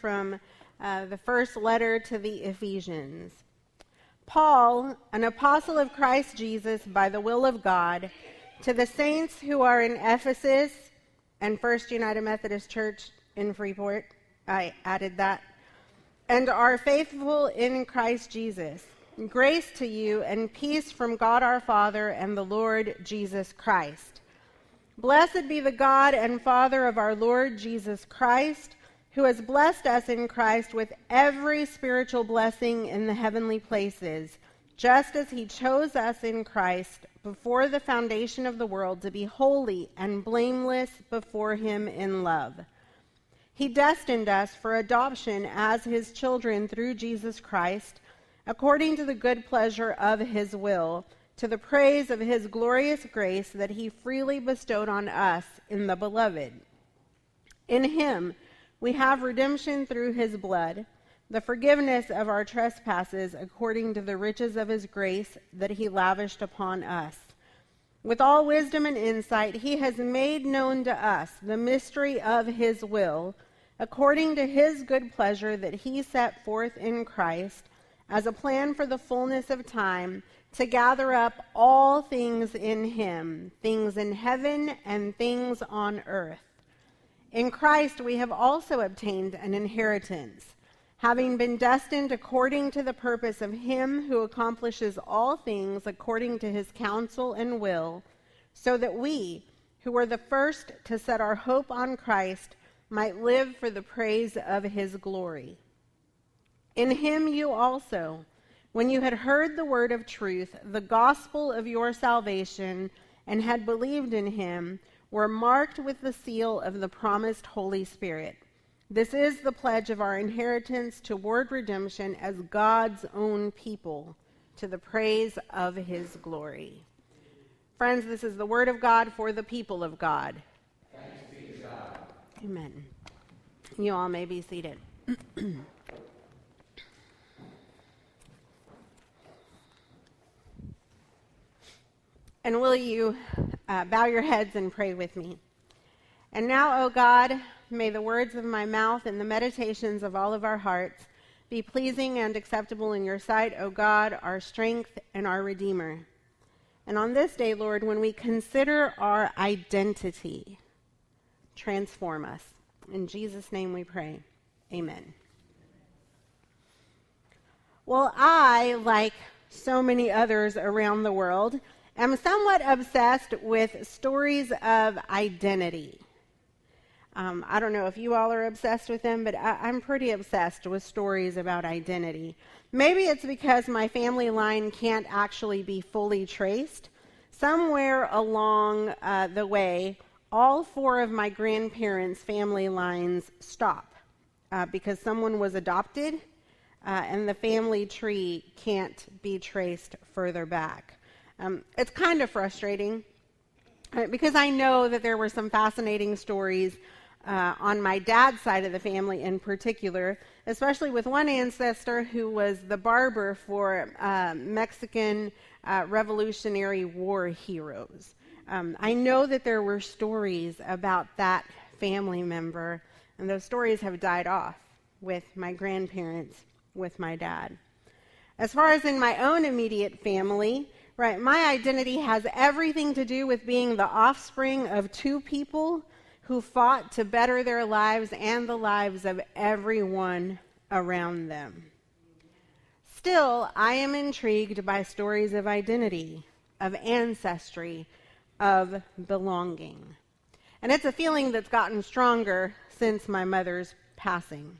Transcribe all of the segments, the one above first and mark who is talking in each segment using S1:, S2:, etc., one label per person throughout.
S1: from uh, the first letter to the Ephesians. Paul, an apostle of Christ Jesus by the will of God, to the saints who are in Ephesus and First United Methodist Church in Freeport, I added that, and are faithful in Christ Jesus. Grace to you and peace from God our Father and the Lord Jesus Christ. Blessed be the God and Father of our Lord Jesus Christ who has blessed us in Christ with every spiritual blessing in the heavenly places, just as he chose us in Christ before the foundation of the world to be holy and blameless before him in love. He destined us for adoption as his children through Jesus Christ, according to the good pleasure of his will, to the praise of his glorious grace that he freely bestowed on us in the beloved. In him, we have redemption through his blood, the forgiveness of our trespasses according to the riches of his grace that he lavished upon us. With all wisdom and insight, he has made known to us the mystery of his will, according to his good pleasure that he set forth in Christ as a plan for the fullness of time to gather up all things in him, things in heaven and things on earth. In Christ we have also obtained an inheritance, having been destined according to the purpose of Him who accomplishes all things according to His counsel and will, so that we, who were the first to set our hope on Christ, might live for the praise of His glory. In Him you also, when you had heard the word of truth, the gospel of your salvation, and had believed in Him, were marked with the seal of the promised Holy Spirit. This is the pledge of our inheritance toward redemption as God's own people, to the praise of his glory. Friends, this is the word of God for the people of God.
S2: God.
S1: Amen. You all may be seated. And will you uh, bow your heads and pray with me? And now, O God, may the words of my mouth and the meditations of all of our hearts be pleasing and acceptable in your sight, O God, our strength and our Redeemer. And on this day, Lord, when we consider our identity, transform us. In Jesus' name we pray. Amen. Well, I, like so many others around the world, am somewhat obsessed with stories of identity. Um, I don't know if you all are obsessed with them, but I, am pretty obsessed with stories about identity. Maybe it's because my family line can't actually be fully traced. Somewhere along uh, the way, all four of my grandparents' family lines stop uh, because someone was adopted uh, and the family tree can't be traced further back. Um, it's kind of frustrating right, because I know that there were some fascinating stories uh, on my dad's side of the family in particular, especially with one ancestor who was the barber for uh, Mexican uh, Revolutionary War heroes. Um, I know that there were stories about that family member, and those stories have died off with my grandparents, with my dad. As far as in my own immediate family, Right. My identity has everything to do with being the offspring of two people who fought to better their lives and the lives of everyone around them. Still, I am intrigued by stories of identity, of ancestry, of belonging. And it's a feeling that's gotten stronger since my mother's passing.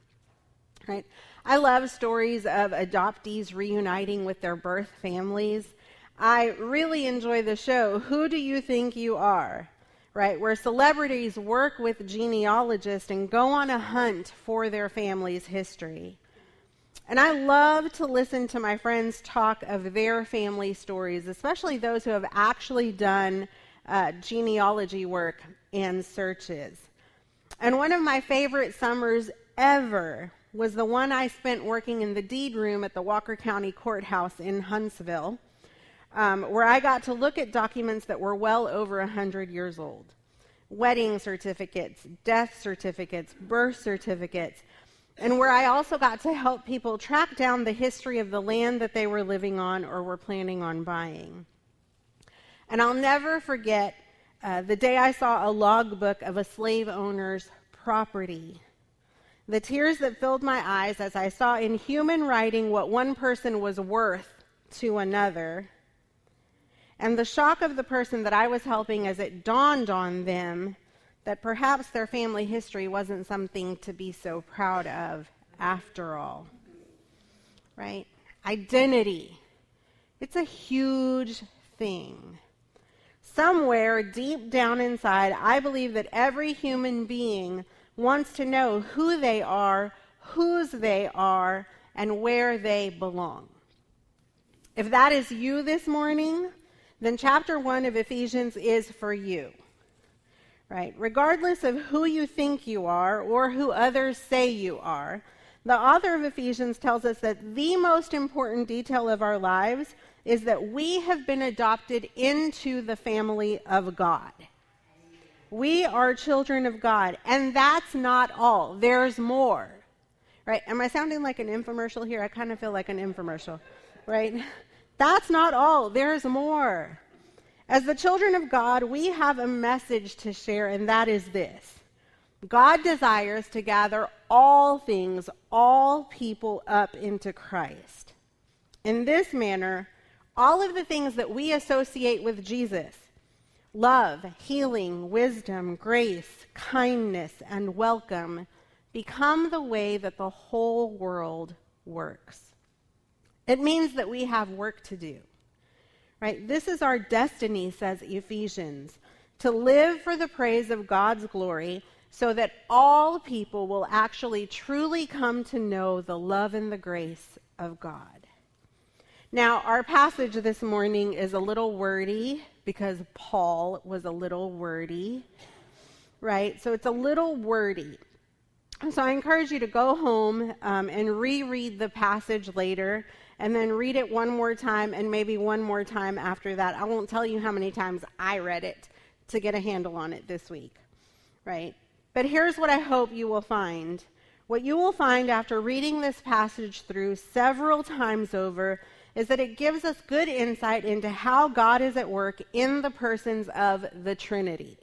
S1: Right? I love stories of adoptees reuniting with their birth families I really enjoy the show, Who Do You Think You Are? Right, where celebrities work with genealogists and go on a hunt for their family's history. And I love to listen to my friends talk of their family stories, especially those who have actually done uh, genealogy work and searches. And one of my favorite summers ever was the one I spent working in the deed room at the Walker County Courthouse in Huntsville um, where I got to look at documents that were well over 100 years old wedding certificates, death certificates, birth certificates. and where I also got to help people track down the history of the land that they were living on or were planning on buying. And I'll never forget uh, the day I saw a logbook of a slave owner's property. The tears that filled my eyes as I saw in human writing what one person was worth to another, and the shock of the person that I was helping as it dawned on them that perhaps their family history wasn't something to be so proud of after all. Right? Identity. It's a huge thing. Somewhere deep down inside, I believe that every human being wants to know who they are, whose they are, and where they belong. If that is you this morning, then chapter 1 of Ephesians is for you right? Regardless of who you think you are or who others say you are, the author of Ephesians tells us that the most important detail of our lives is that we have been adopted into the family of God. We are children of God, and that's not all. There's more. Right? Am I sounding like an infomercial here? I kind of feel like an infomercial, right? That's not all. There's more. As the children of God, we have a message to share, and that is this God desires to gather all things, all people up into Christ. In this manner, all of the things that we associate with Jesus love, healing, wisdom, grace, kindness, and welcome become the way that the whole world works. It means that we have work to do. Right? This is our destiny, says Ephesians, to live for the praise of God's glory so that all people will actually truly come to know the love and the grace of God. Now, our passage this morning is a little wordy because Paul was a little wordy, right? So it's a little wordy. So I encourage you to go home um, and reread the passage later and then read it one more time and maybe one more time after that. I won't tell you how many times I read it to get a handle on it this week, right? But here's what I hope you will find. What you will find after reading this passage through several times over is that it gives us good insight into how God is at work in the persons of the Trinity.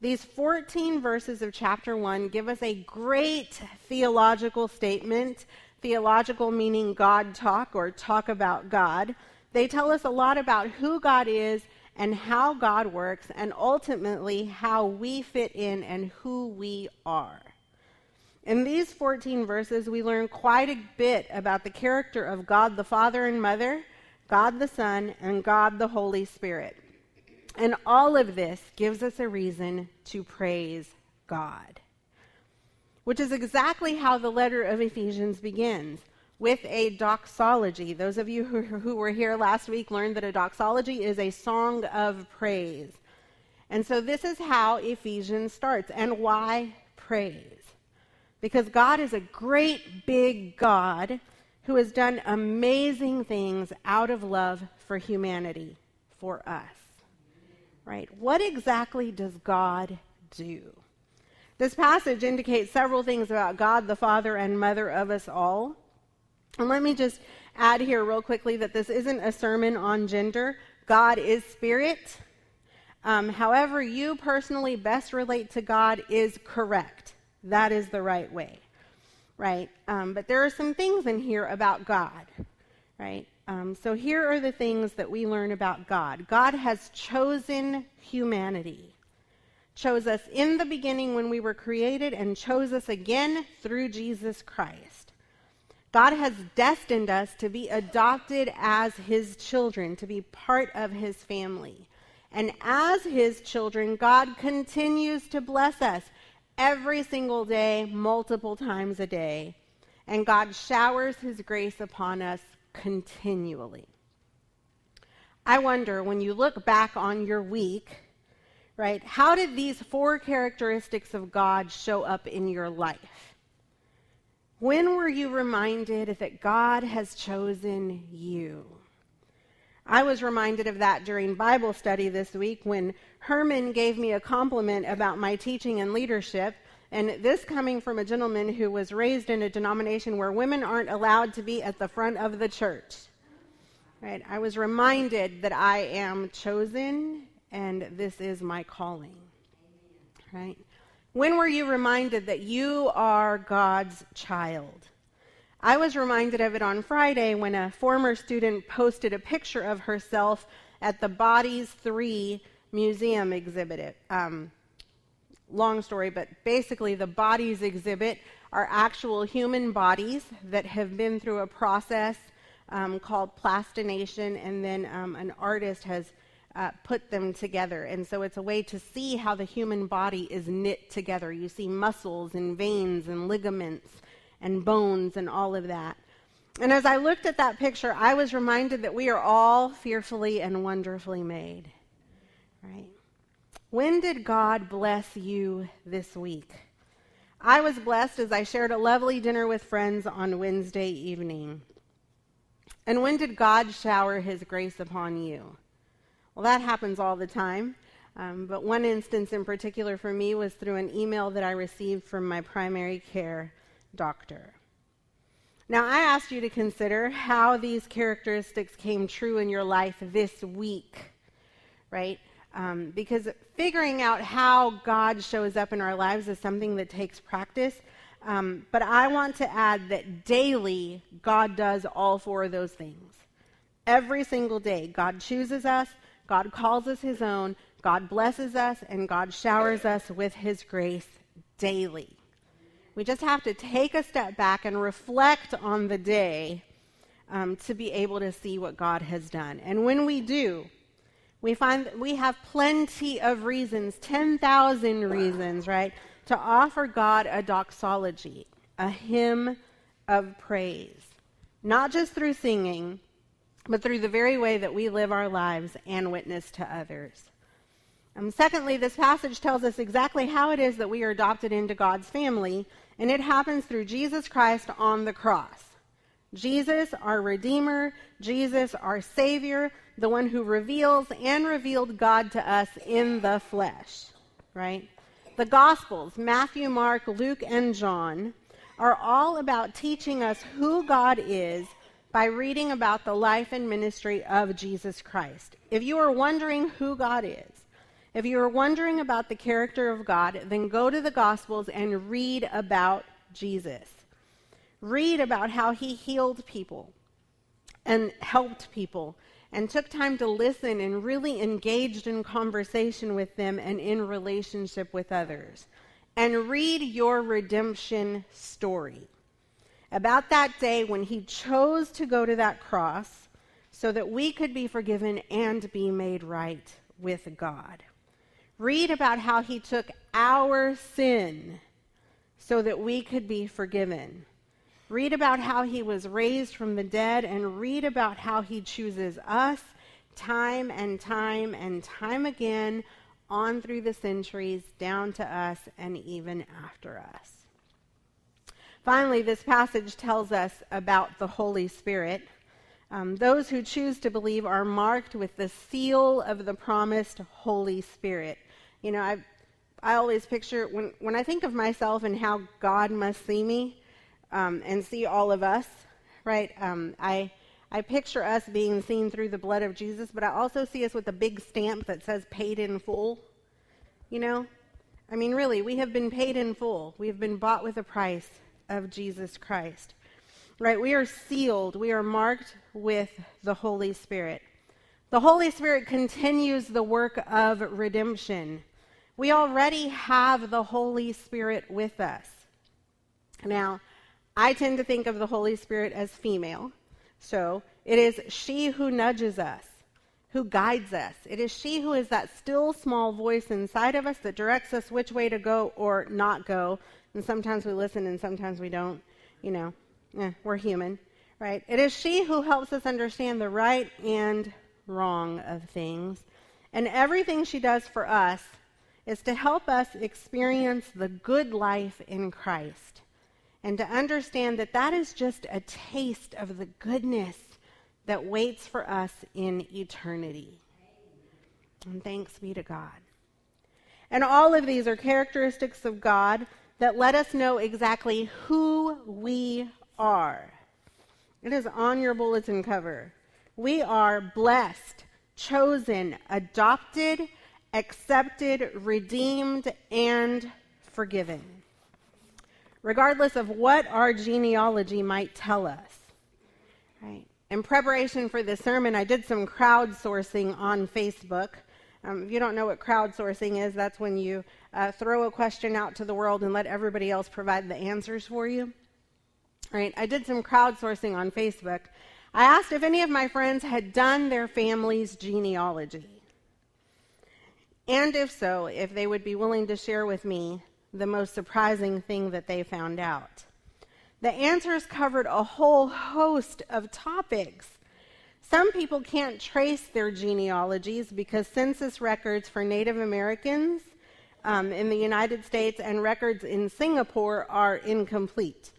S1: These 14 verses of chapter 1 give us a great theological statement theological meaning God talk or talk about God. They tell us a lot about who God is and how God works, and ultimately how we fit in and who we are. In these 14 verses, we learn quite a bit about the character of God the Father and Mother, God the Son, and God the Holy Spirit. And all of this gives us a reason to praise God which is exactly how the letter of Ephesians begins with a doxology. Those of you who, who, were here last week learned that a doxology is a song of praise. And so this is how Ephesians starts. And why praise? Because God is a great big God who has done amazing things out of love for humanity, for us. Right? What exactly does God do? This passage indicates several things about God, the Father and Mother of us all. And let me just add here, real quickly, that this isn't a sermon on gender. God is spirit. Um, however, you personally best relate to God is correct. That is the right way, right? Um, but there are some things in here about God, right? Um, so here are the things that we learn about God God has chosen humanity chose us in the beginning when we were created and chose us again through Jesus Christ. God has destined us to be adopted as his children, to be part of his family. And as his children, God continues to bless us every single day, multiple times a day. And God showers his grace upon us continually. I wonder when you look back on your week, right? How did these four characteristics of God show up in your life? When were you reminded that God has chosen you? I was reminded of that during Bible study this week when Herman gave me a compliment about my teaching and leadership And this coming from a gentleman who was raised in a denomination where women aren't allowed to be at the front of the church. Right? I was reminded that I am chosen and this is my calling. Right? When were you reminded that you are God's child? I was reminded of it on Friday when a former student posted a picture of herself at the Bodies 3 museum exhibit. Um, long story, but basically, the Bodies exhibit are actual human bodies that have been through a process um, called plastination, and then um, an artist has uh, put them together. And so it's a way to see how the human body is knit together. You see muscles and veins and ligaments and bones and all of that. And as I looked at that picture, I was reminded that we are all fearfully and wonderfully made. Right? When did God bless you this week? I was blessed as I shared a lovely dinner with friends on Wednesday evening. And when did God shower his grace upon you? Well, that happens all the time. Um, but one instance in particular for me was through an email that I received from my primary care doctor. Now, I asked you to consider how these characteristics came true in your life this week, right? Um, because figuring out how God shows up in our lives is something that takes practice. Um, but I want to add that daily, God does all four of those things. Every single day, God chooses us, God calls us His own, God blesses us, and God showers us with His grace daily. We just have to take a step back and reflect on the day um, to be able to see what God has done. And when we do, we find that we have plenty of reasons, 10,000 reasons, right, to offer God a doxology, a hymn of praise. Not just through singing, but through the very way that we live our lives and witness to others. Um, secondly, this passage tells us exactly how it is that we are adopted into God's family, and it happens through Jesus Christ on the cross. Jesus, our Redeemer, Jesus, our Savior, the one who reveals and revealed God to us in the flesh, right? The Gospels, Matthew, Mark, Luke, and John, are all about teaching us who God is by reading about the life and ministry of Jesus Christ. If you are wondering who God is, if you are wondering about the character of God, then go to the Gospels and read about Jesus. Read about how he healed people and helped people and took time to listen and really engaged in conversation with them and in relationship with others. And read your redemption story about that day when he chose to go to that cross so that we could be forgiven and be made right with God. Read about how he took our sin so that we could be forgiven. Read about how he was raised from the dead and read about how he chooses us time and time and time again on through the centuries, down to us, and even after us. Finally, this passage tells us about the Holy Spirit. Um, those who choose to believe are marked with the seal of the promised Holy Spirit. You know, I, I always picture when, when I think of myself and how God must see me um, and see all of us, right? Um, I, I picture us being seen through the blood of Jesus, but I also see us with a big stamp that says paid in full. You know? I mean, really, we have been paid in full. We have been bought with a price of Jesus Christ. Right? We are sealed, we are marked with the Holy Spirit. The Holy Spirit continues the work of redemption. We already have the Holy Spirit with us. Now, I tend to think of the Holy Spirit as female. So it is she who nudges us, who guides us. It is she who is that still small voice inside of us that directs us which way to go or not go. And sometimes we listen and sometimes we don't. You know, eh, we're human, right? It is she who helps us understand the right and wrong of things. And everything she does for us is to help us experience the good life in Christ and to understand that that is just a taste of the goodness that waits for us in eternity. And thanks be to God. And all of these are characteristics of God that let us know exactly who we are. It is on your bulletin cover. We are blessed, chosen, adopted, accepted, redeemed, and forgiven. Regardless of what our genealogy might tell us. Right? In preparation for this sermon, I did some crowdsourcing on Facebook. Um, if you don't know what crowdsourcing is, that's when you uh, throw a question out to the world and let everybody else provide the answers for you. Right? I did some crowdsourcing on Facebook. I asked if any of my friends had done their family's genealogy. And if so, if they would be willing to share with me the most surprising thing that they found out. The answers covered a whole host of topics. Some people can't trace their genealogies because census records for Native Americans um, in the United States and records in Singapore are incomplete.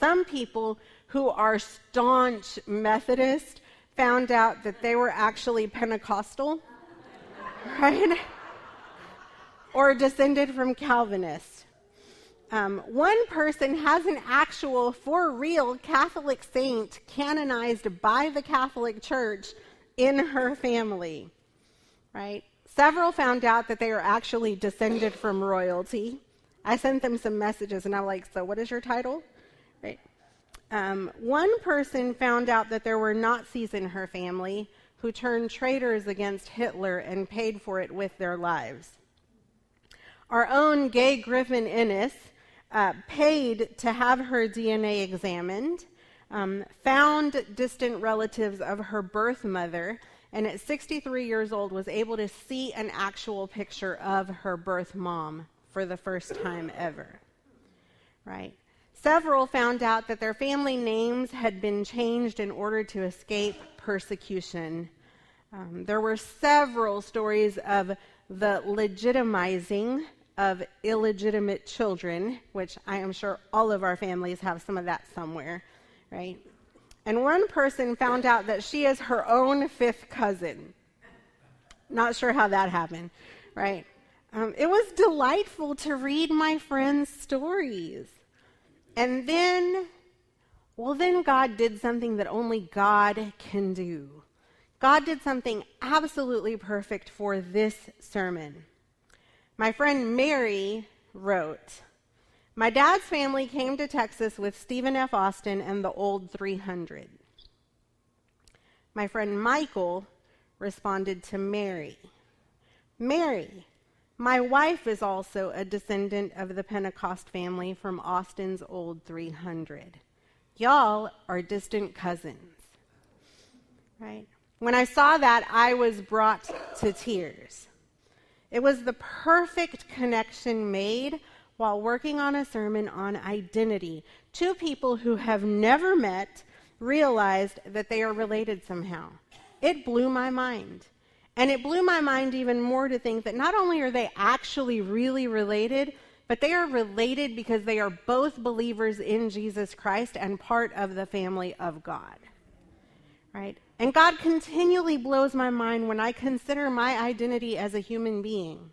S1: Some people who are staunch Methodist found out that they were actually Pentecostal, right? or descended from Calvinists. Um, one person has an actual, for real, Catholic saint canonized by the Catholic Church in her family, right? Several found out that they are actually descended from royalty. I sent them some messages and I'm like, so what is your title? Right. Um, one person found out that there were Nazis in her family who turned traitors against Hitler and paid for it with their lives. Our own Gay Griffin Innes uh, paid to have her DNA examined, um, found distant relatives of her birth mother, and at 63 years old was able to see an actual picture of her birth mom for the first time ever. Right? Several found out that their family names had been changed in order to escape persecution. Um, there were several stories of the legitimizing of illegitimate children, which I am sure all of our families have some of that somewhere, right? And one person found out that she is her own fifth cousin. Not sure how that happened, right? Um, it was delightful to read my friends' stories. And then, well, then God did something that only God can do. God did something absolutely perfect for this sermon. My friend Mary wrote, My dad's family came to Texas with Stephen F. Austin and the Old 300. My friend Michael responded to Mary, Mary, my wife is also a descendant of the Pentecost family from Austin's Old 300. Y'all are distant cousins. Right? When I saw that, I was brought to tears. It was the perfect connection made while working on a sermon on identity. Two people who have never met realized that they are related somehow. It blew my mind. And it blew my mind even more to think that not only are they actually really related, but they are related because they are both believers in Jesus Christ and part of the family of God. Right? And God continually blows my mind when I consider my identity as a human being,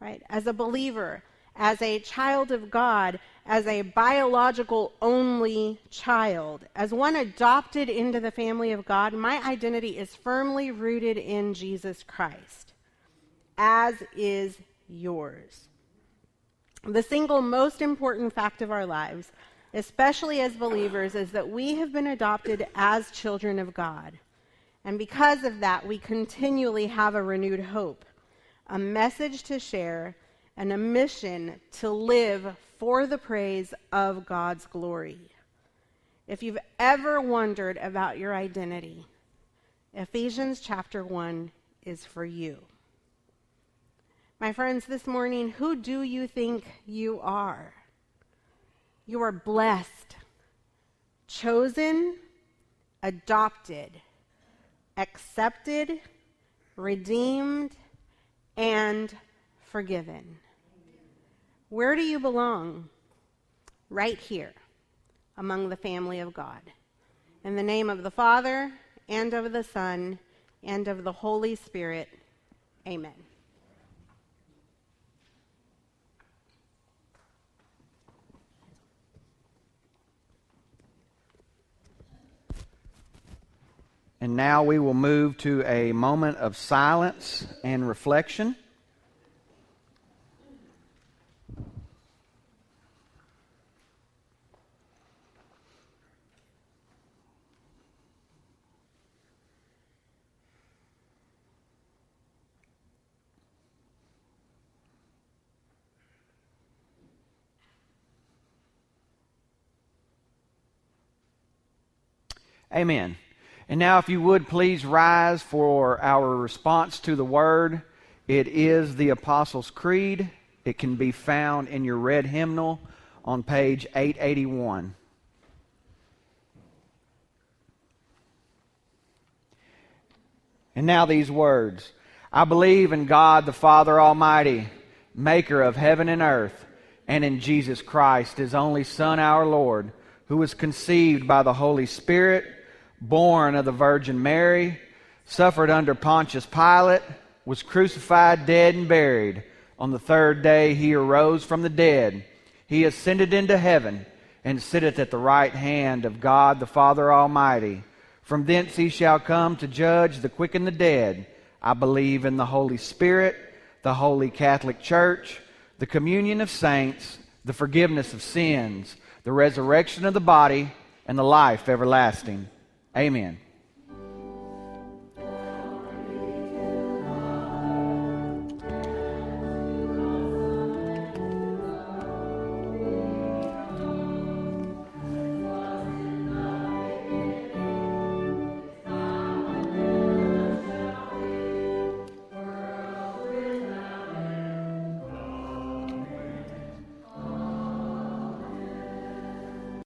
S1: right? As a believer, as a child of God, as a biological only child, as one adopted into the family of God, my identity is firmly rooted in Jesus Christ, as is yours. The single most important fact of our lives, especially as believers, is that we have been adopted as children of God. And because of that, we continually have a renewed hope, a message to share, and a mission to live for the praise of God's glory. If you've ever wondered about your identity, Ephesians chapter 1 is for you. My friends, this morning, who do you think you are? You are blessed, chosen, adopted, accepted, redeemed, and forgiven. Where do you belong? Right here, among the family of God. In the name of the Father, and of the Son, and of the Holy Spirit, amen.
S3: And now we will move to a moment of silence and reflection. Amen. And now, if you would please rise for our response to the word. It is the Apostles' Creed. It can be found in your red hymnal on page 881. And now, these words I believe in God the Father Almighty, maker of heaven and earth, and in Jesus Christ, his only Son, our Lord, who was conceived by the Holy Spirit born of the Virgin Mary, suffered under Pontius Pilate, was crucified, dead, and buried. On the third day he arose from the dead. He ascended into heaven and sitteth at the right hand of God the Father Almighty. From thence he shall come to judge the quick and the dead. I believe in the Holy Spirit, the holy Catholic Church, the communion of saints, the forgiveness of sins, the resurrection of the body, and the life everlasting. Amen.